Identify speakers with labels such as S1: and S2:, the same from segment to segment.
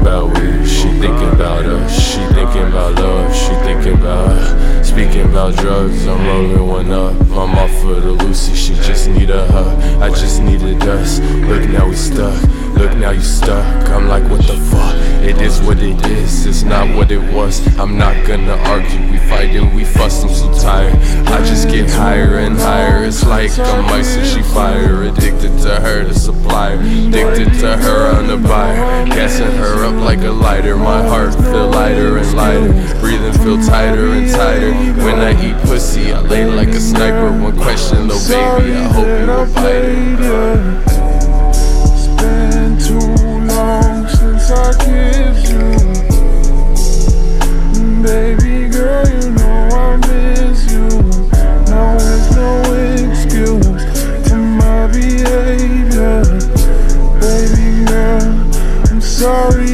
S1: thinking about we, she thinking about us, she thinking about love, she thinking about Speaking about drugs, I'm rolling one up. I'm off for the Lucy, she just need a hug. I just needed us. Look now we stuck. Look now you stuck. I'm like, what the fuck? It is what it is. It's not what it was. I'm not gonna argue. We fight and we fuss. I'm so tired. I just get higher and higher. It's like I'm ice and she fire. Addicted to her, the supplier. Addicted to her, on the buyer. Gassing her up like a lighter. My heart feel lighter and lighter. Breathing feel tighter and tighter. When I eat pussy, I lay like a sniper. One question, little baby, I hope you bite it.
S2: It's been too long since I kissed you. Baby girl, you know I miss you. Now there's no excuse for my behavior. Baby girl, I'm sorry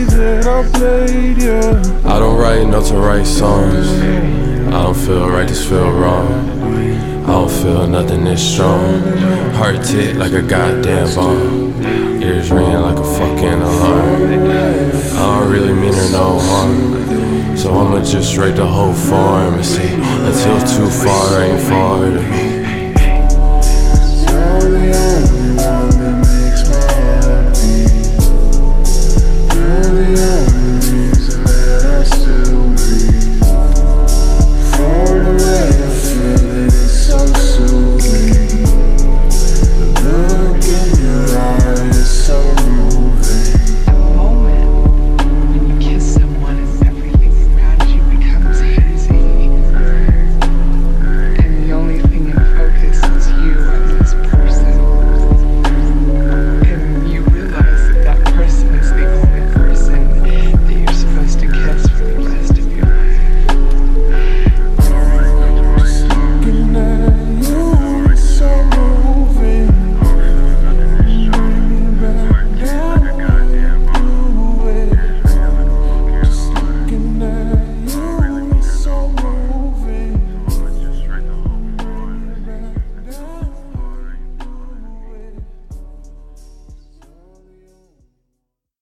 S2: I
S1: don't write notes to write songs. I don't feel right, just feel wrong. I don't feel nothing this strong. Heart tick like a goddamn bomb. Ears ringing like a fucking alarm. I don't really mean her no harm. So I'ma just write the whole form and see until too far ain't far to me.